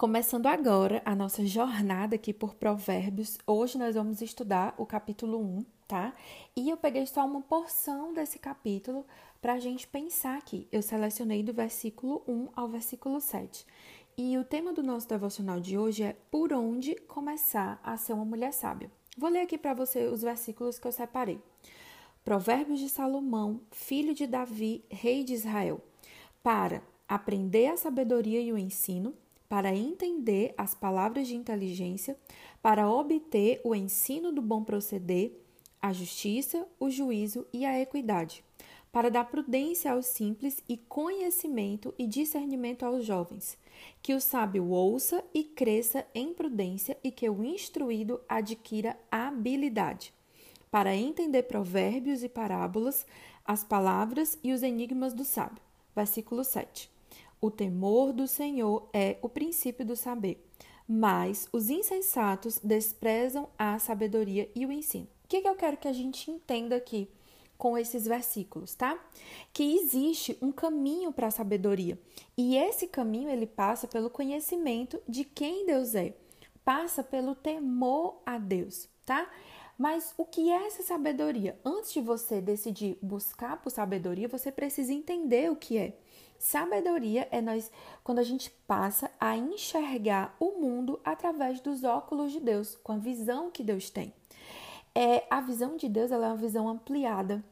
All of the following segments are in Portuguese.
Começando agora a nossa jornada aqui por Provérbios. Hoje nós vamos estudar o capítulo 1, tá? E eu peguei só uma porção desse capítulo para a gente pensar aqui. Eu selecionei do versículo 1 ao versículo 7. E o tema do nosso devocional de hoje é Por onde começar a ser uma mulher sábia? Vou ler aqui para você os versículos que eu separei. Provérbios de Salomão, filho de Davi, rei de Israel. Para aprender a sabedoria e o ensino para entender as palavras de inteligência, para obter o ensino do bom proceder, a justiça, o juízo e a equidade, para dar prudência aos simples e conhecimento e discernimento aos jovens, que o sábio ouça e cresça em prudência e que o instruído adquira habilidade, para entender provérbios e parábolas, as palavras e os enigmas do sábio. Versículo 7. O temor do Senhor é o princípio do saber, mas os insensatos desprezam a sabedoria e o ensino. O que, que eu quero que a gente entenda aqui com esses versículos, tá? Que existe um caminho para a sabedoria e esse caminho ele passa pelo conhecimento de quem Deus é, passa pelo temor a Deus, tá? Mas o que é essa sabedoria? Antes de você decidir buscar por sabedoria, você precisa entender o que é. Sabedoria é nós quando a gente passa a enxergar o mundo através dos óculos de Deus, com a visão que Deus tem. É, a visão de Deus ela é uma visão ampliada,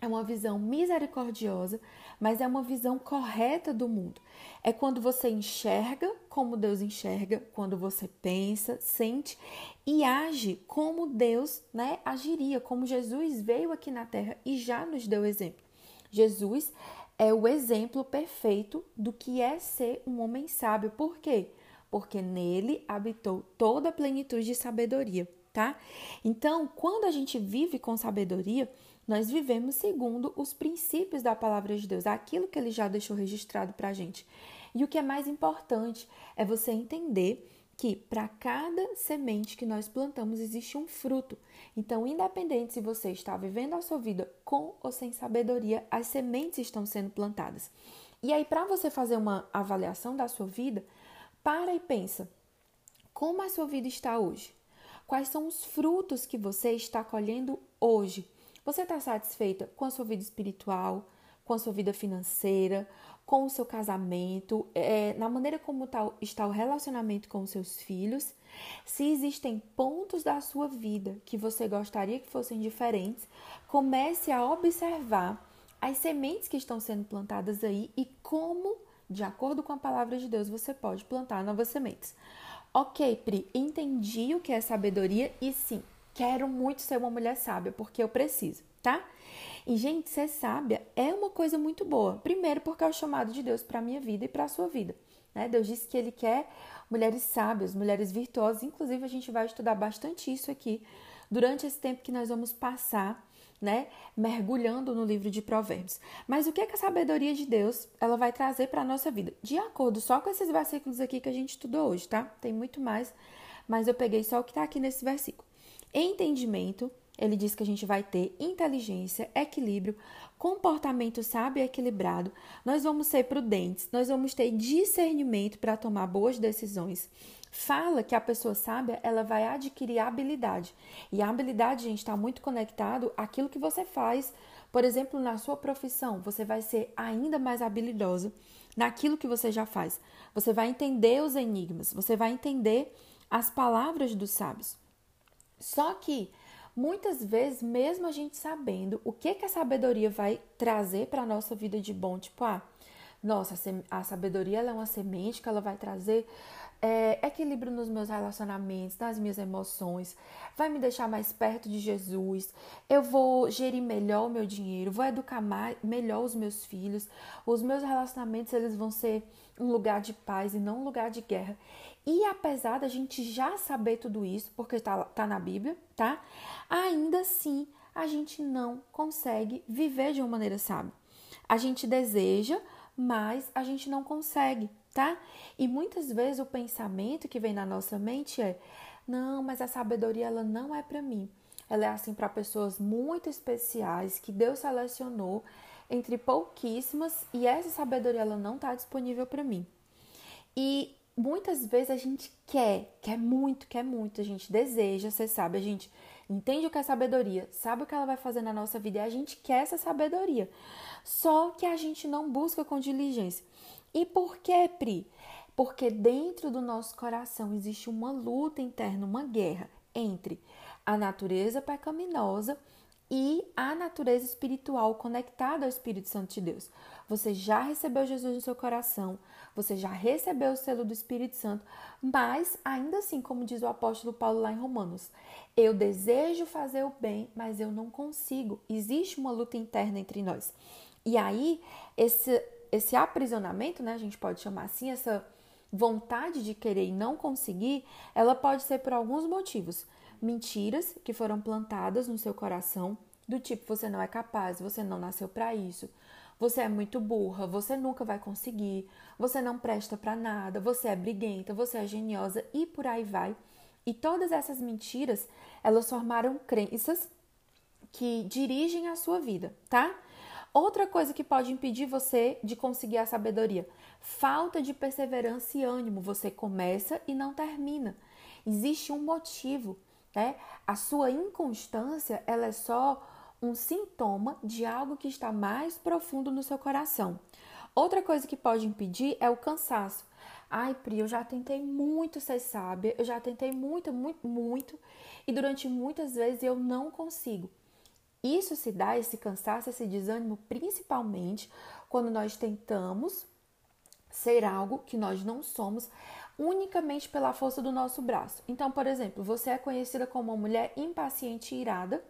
é uma visão misericordiosa, mas é uma visão correta do mundo. É quando você enxerga como Deus enxerga, quando você pensa, sente e age como Deus né, agiria, como Jesus veio aqui na terra e já nos deu exemplo. Jesus é o exemplo perfeito do que é ser um homem sábio. Por quê? Porque nele habitou toda a plenitude de sabedoria, tá? Então, quando a gente vive com sabedoria, nós vivemos segundo os princípios da palavra de Deus, aquilo que ele já deixou registrado para a gente. E o que é mais importante é você entender que para cada semente que nós plantamos existe um fruto. Então, independente se você está vivendo a sua vida com ou sem sabedoria, as sementes estão sendo plantadas. E aí, para você fazer uma avaliação da sua vida, para e pensa: como a sua vida está hoje? Quais são os frutos que você está colhendo hoje? Você está satisfeita com a sua vida espiritual, com a sua vida financeira, com o seu casamento, é, na maneira como tá, está o relacionamento com os seus filhos. Se existem pontos da sua vida que você gostaria que fossem diferentes, comece a observar as sementes que estão sendo plantadas aí e como, de acordo com a palavra de Deus, você pode plantar novas sementes. Ok, Pri, entendi o que é sabedoria e sim, quero muito ser uma mulher sábia porque eu preciso, tá? E, gente, ser sábia é uma coisa muito boa. Primeiro, porque é o chamado de Deus para a minha vida e para a sua vida. Né? Deus disse que Ele quer mulheres sábias, mulheres virtuosas. Inclusive, a gente vai estudar bastante isso aqui durante esse tempo que nós vamos passar, né, mergulhando no livro de Provérbios. Mas o que é que a sabedoria de Deus ela vai trazer para a nossa vida? De acordo só com esses versículos aqui que a gente estudou hoje, tá? Tem muito mais, mas eu peguei só o que está aqui nesse versículo. Entendimento, ele diz que a gente vai ter inteligência, equilíbrio, comportamento sábio e equilibrado. Nós vamos ser prudentes, nós vamos ter discernimento para tomar boas decisões. Fala que a pessoa sábia, ela vai adquirir habilidade. E a habilidade, gente, está muito conectado àquilo que você faz. Por exemplo, na sua profissão, você vai ser ainda mais habilidoso naquilo que você já faz. Você vai entender os enigmas, você vai entender as palavras dos sábios. Só que Muitas vezes, mesmo a gente sabendo o que, que a sabedoria vai trazer para a nossa vida de bom, tipo, ah, nossa, a sabedoria é uma semente que ela vai trazer é, equilíbrio nos meus relacionamentos, nas minhas emoções, vai me deixar mais perto de Jesus, eu vou gerir melhor o meu dinheiro, vou educar mais, melhor os meus filhos, os meus relacionamentos eles vão ser um lugar de paz e não um lugar de guerra. E apesar da gente já saber tudo isso, porque está tá na Bíblia, tá? Ainda assim, a gente não consegue viver de uma maneira sábia. A gente deseja, mas a gente não consegue, tá? E muitas vezes o pensamento que vem na nossa mente é: não, mas a sabedoria ela não é para mim. Ela é assim para pessoas muito especiais que Deus selecionou entre pouquíssimas e essa sabedoria ela não está disponível para mim. E muitas vezes a gente quer, quer muito, quer muito, a gente deseja, você sabe, a gente entende o que é sabedoria, sabe o que ela vai fazer na nossa vida e a gente quer essa sabedoria. Só que a gente não busca com diligência. E por que, Pri? Porque dentro do nosso coração existe uma luta interna, uma guerra entre a natureza pecaminosa e a natureza espiritual conectada ao Espírito Santo de Deus. Você já recebeu Jesus no seu coração, você já recebeu o selo do Espírito Santo, mas ainda assim, como diz o apóstolo Paulo lá em Romanos, eu desejo fazer o bem, mas eu não consigo. Existe uma luta interna entre nós. E aí, esse, esse aprisionamento, né, a gente pode chamar assim, essa vontade de querer e não conseguir, ela pode ser por alguns motivos mentiras que foram plantadas no seu coração, do tipo você não é capaz, você não nasceu para isso, você é muito burra, você nunca vai conseguir, você não presta para nada, você é briguenta, você é geniosa e por aí vai. E todas essas mentiras, elas formaram crenças que dirigem a sua vida, tá? Outra coisa que pode impedir você de conseguir a sabedoria, falta de perseverança e ânimo. Você começa e não termina. Existe um motivo né? A sua inconstância ela é só um sintoma de algo que está mais profundo no seu coração. Outra coisa que pode impedir é o cansaço. Ai, Pri, eu já tentei muito ser sábia, eu já tentei muito, muito, muito, e durante muitas vezes eu não consigo. Isso se dá, esse cansaço, esse desânimo, principalmente quando nós tentamos ser algo que nós não somos unicamente pela força do nosso braço. Então, por exemplo, você é conhecida como uma mulher impaciente e irada,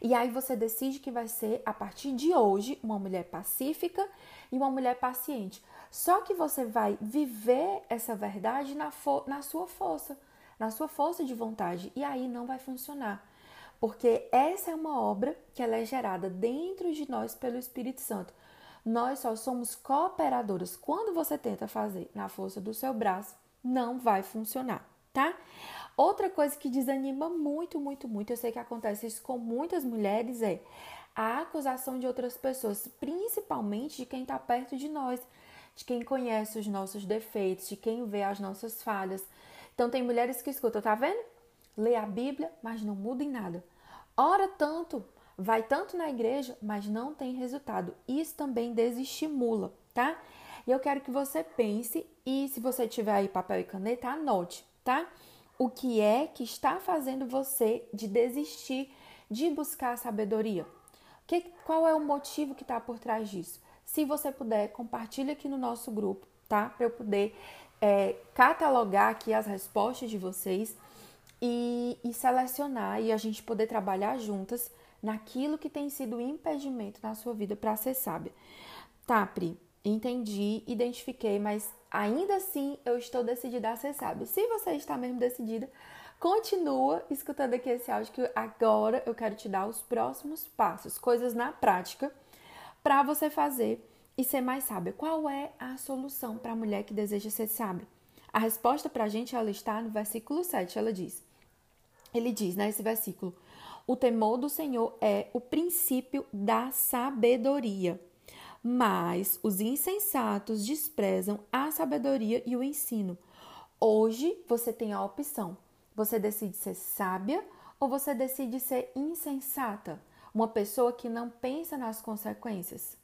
e aí você decide que vai ser, a partir de hoje, uma mulher pacífica e uma mulher paciente. Só que você vai viver essa verdade na, na sua força, na sua força de vontade, e aí não vai funcionar. Porque essa é uma obra que ela é gerada dentro de nós pelo Espírito Santo. Nós só somos cooperadoras. Quando você tenta fazer na força do seu braço, não vai funcionar, tá? Outra coisa que desanima muito, muito, muito, eu sei que acontece isso com muitas mulheres, é a acusação de outras pessoas, principalmente de quem está perto de nós, de quem conhece os nossos defeitos, de quem vê as nossas falhas. Então, tem mulheres que escutam, tá vendo? Lê a Bíblia, mas não muda em nada. Ora tanto, vai tanto na igreja, mas não tem resultado. Isso também desestimula, tá? E eu quero que você pense e, se você tiver aí papel e caneta, anote, tá? O que é que está fazendo você de desistir de buscar a sabedoria? Que, qual é o motivo que está por trás disso? Se você puder, compartilhe aqui no nosso grupo, tá? Para eu poder é, catalogar aqui as respostas de vocês e, e selecionar e a gente poder trabalhar juntas naquilo que tem sido impedimento na sua vida para ser sábia. Tá, Pri? Entendi, identifiquei, mas ainda assim eu estou decidida a ser sábio. Se você está mesmo decidida, continua escutando aqui esse áudio que agora eu quero te dar os próximos passos, coisas na prática para você fazer e ser mais sábia. Qual é a solução para a mulher que deseja ser sábia? A resposta para a gente ela está no versículo 7, ela diz. Ele diz nesse né, versículo: O temor do Senhor é o princípio da sabedoria mas os insensatos desprezam a sabedoria e o ensino. Hoje você tem a opção: você decide ser sábia ou você decide ser insensata, uma pessoa que não pensa nas consequências.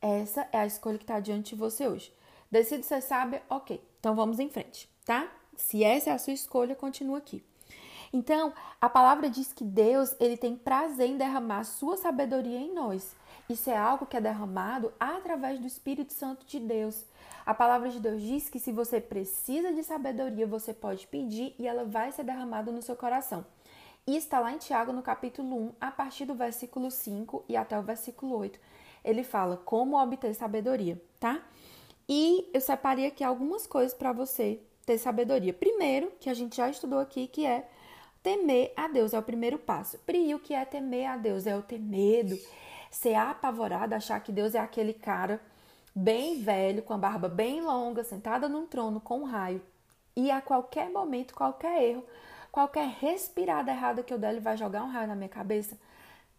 Essa é a escolha que está diante de você hoje. Decide ser sábia, ok. Então vamos em frente, tá? Se essa é a sua escolha, continua aqui. Então, a palavra diz que Deus ele tem prazer em derramar sua sabedoria em nós. Isso é algo que é derramado através do Espírito Santo de Deus. A palavra de Deus diz que se você precisa de sabedoria, você pode pedir e ela vai ser derramada no seu coração. E está lá em Tiago, no capítulo 1, a partir do versículo 5 e até o versículo 8. Ele fala como obter sabedoria, tá? E eu separei aqui algumas coisas para você ter sabedoria. Primeiro, que a gente já estudou aqui, que é temer a Deus, é o primeiro passo. Pri, o que é temer a Deus? É o ter medo, ser apavorada, achar que Deus é aquele cara bem velho, com a barba bem longa, sentada num trono com um raio. E a qualquer momento, qualquer erro, qualquer respirada errada que eu der, ele vai jogar um raio na minha cabeça.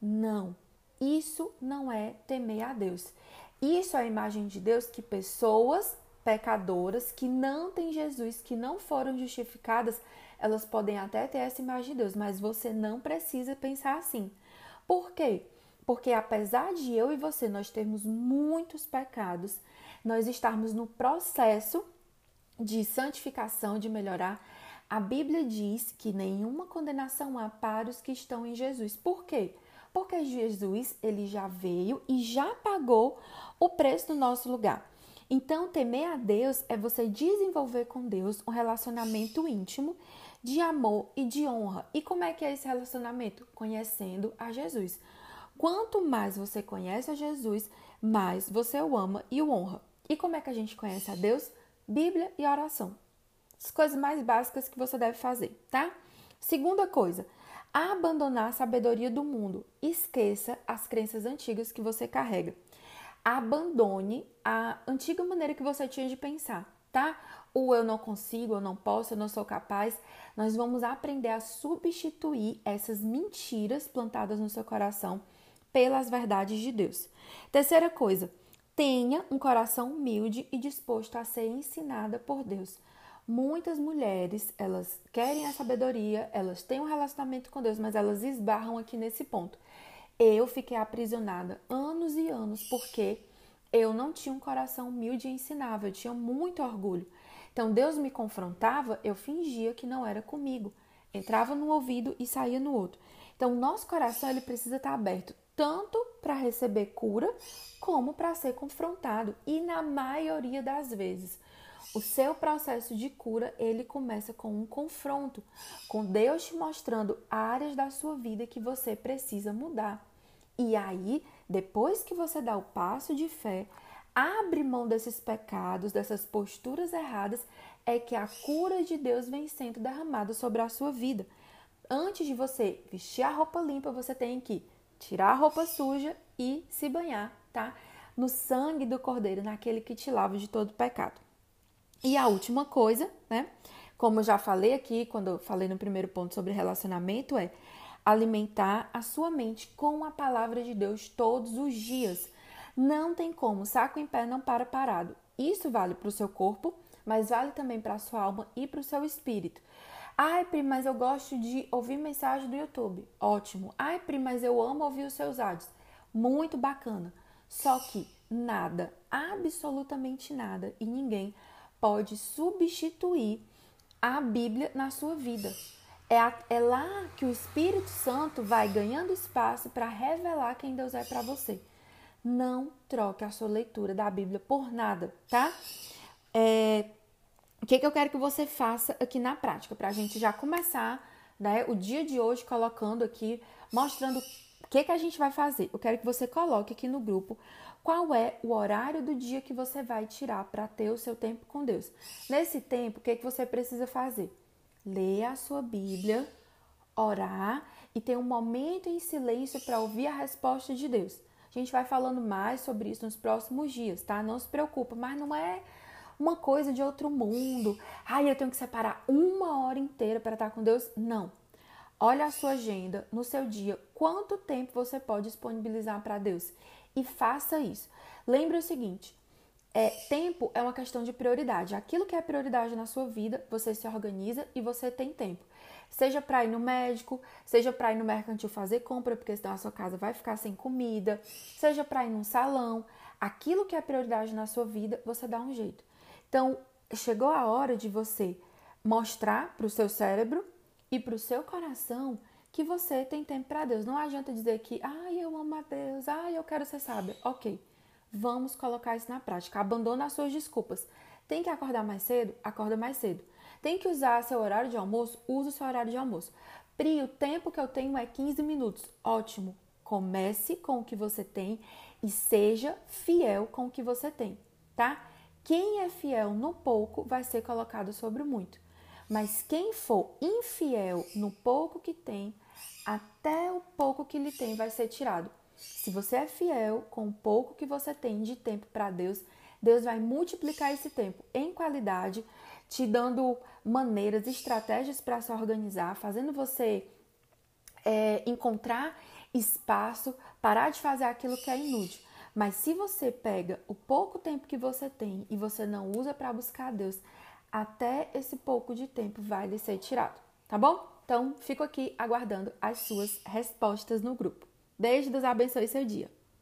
Não. Isso não é temer a Deus. Isso é a imagem de Deus que pessoas pecadoras que não têm Jesus, que não foram justificadas, elas podem até ter essa imagem de Deus, mas você não precisa pensar assim. Por quê? Porque apesar de eu e você nós termos muitos pecados, nós estarmos no processo de santificação, de melhorar, a Bíblia diz que nenhuma condenação há para os que estão em Jesus. Por quê? Porque Jesus, ele já veio e já pagou o preço do nosso lugar. Então, temer a Deus é você desenvolver com Deus um relacionamento íntimo de amor e de honra. E como é que é esse relacionamento? Conhecendo a Jesus. Quanto mais você conhece a Jesus, mais você o ama e o honra. E como é que a gente conhece a Deus? Bíblia e oração. As coisas mais básicas que você deve fazer, tá? Segunda coisa, abandonar a sabedoria do mundo. Esqueça as crenças antigas que você carrega. Abandone a antiga maneira que você tinha de pensar, tá? O eu não consigo, eu não posso, eu não sou capaz. Nós vamos aprender a substituir essas mentiras plantadas no seu coração pelas verdades de Deus. Terceira coisa, tenha um coração humilde e disposto a ser ensinada por Deus. Muitas mulheres, elas querem a sabedoria, elas têm um relacionamento com Deus, mas elas esbarram aqui nesse ponto. Eu fiquei aprisionada anos e anos porque eu não tinha um coração humilde e ensinável, eu tinha muito orgulho. Então Deus me confrontava, eu fingia que não era comigo. Entrava no ouvido e saía no outro. Então nosso coração ele precisa estar aberto tanto para receber cura como para ser confrontado. E na maioria das vezes, o seu processo de cura, ele começa com um confronto, com Deus te mostrando áreas da sua vida que você precisa mudar. E aí, depois que você dá o passo de fé, abre mão desses pecados, dessas posturas erradas, é que a cura de Deus vem sendo derramada sobre a sua vida. Antes de você vestir a roupa limpa, você tem que tirar a roupa suja e se banhar, tá? No sangue do Cordeiro, naquele que te lava de todo pecado. E a última coisa, né? Como eu já falei aqui, quando eu falei no primeiro ponto sobre relacionamento, é alimentar a sua mente com a palavra de Deus todos os dias. Não tem como, saco em pé não para parado. Isso vale para o seu corpo, mas vale também para a sua alma e para o seu espírito. Ai, Pri, mas eu gosto de ouvir mensagem do YouTube. Ótimo. Ai, Pri, mas eu amo ouvir os seus áudios. Muito bacana. Só que nada, absolutamente nada e ninguém pode substituir a Bíblia na sua vida. É, a, é lá que o Espírito Santo vai ganhando espaço para revelar quem Deus é para você. Não troque a sua leitura da Bíblia por nada, tá? É, o que, que eu quero que você faça aqui na prática, para a gente já começar né, o dia de hoje colocando aqui, mostrando o que, que a gente vai fazer. Eu quero que você coloque aqui no grupo qual é o horário do dia que você vai tirar para ter o seu tempo com Deus. Nesse tempo, o que, que você precisa fazer? Ler a sua Bíblia, orar e ter um momento em silêncio para ouvir a resposta de Deus. A gente vai falando mais sobre isso nos próximos dias, tá? Não se preocupa, mas não é uma coisa de outro mundo. Ai, eu tenho que separar uma hora inteira para estar com Deus. Não. Olha a sua agenda no seu dia, quanto tempo você pode disponibilizar para Deus e faça isso. Lembre o seguinte: é, tempo é uma questão de prioridade. Aquilo que é prioridade na sua vida, você se organiza e você tem tempo. Seja para ir no médico, seja para ir no mercantil fazer compra, porque senão a sua casa vai ficar sem comida, seja para ir num salão. Aquilo que é prioridade na sua vida, você dá um jeito. Então, chegou a hora de você mostrar para o seu cérebro e para o seu coração que você tem tempo para Deus. Não adianta dizer que, ai, eu amo a Deus, ai, eu quero ser sábia. Ok, vamos colocar isso na prática. Abandona as suas desculpas. Tem que acordar mais cedo? Acorda mais cedo. Tem que usar seu horário de almoço? Usa o seu horário de almoço. Pri, o tempo que eu tenho é 15 minutos. Ótimo. Comece com o que você tem e seja fiel com o que você tem, tá? Quem é fiel no pouco vai ser colocado sobre o muito. Mas quem for infiel no pouco que tem, até o pouco que lhe tem vai ser tirado. Se você é fiel com o pouco que você tem de tempo para Deus, Deus vai multiplicar esse tempo em qualidade, te dando maneiras, estratégias para se organizar, fazendo você é, encontrar espaço, parar de fazer aquilo que é inútil. Mas se você pega o pouco tempo que você tem e você não usa para buscar Deus, até esse pouco de tempo vai lhe ser tirado, tá bom? Então, fico aqui aguardando as suas respostas no grupo. Beijo, Deus abençoe seu dia.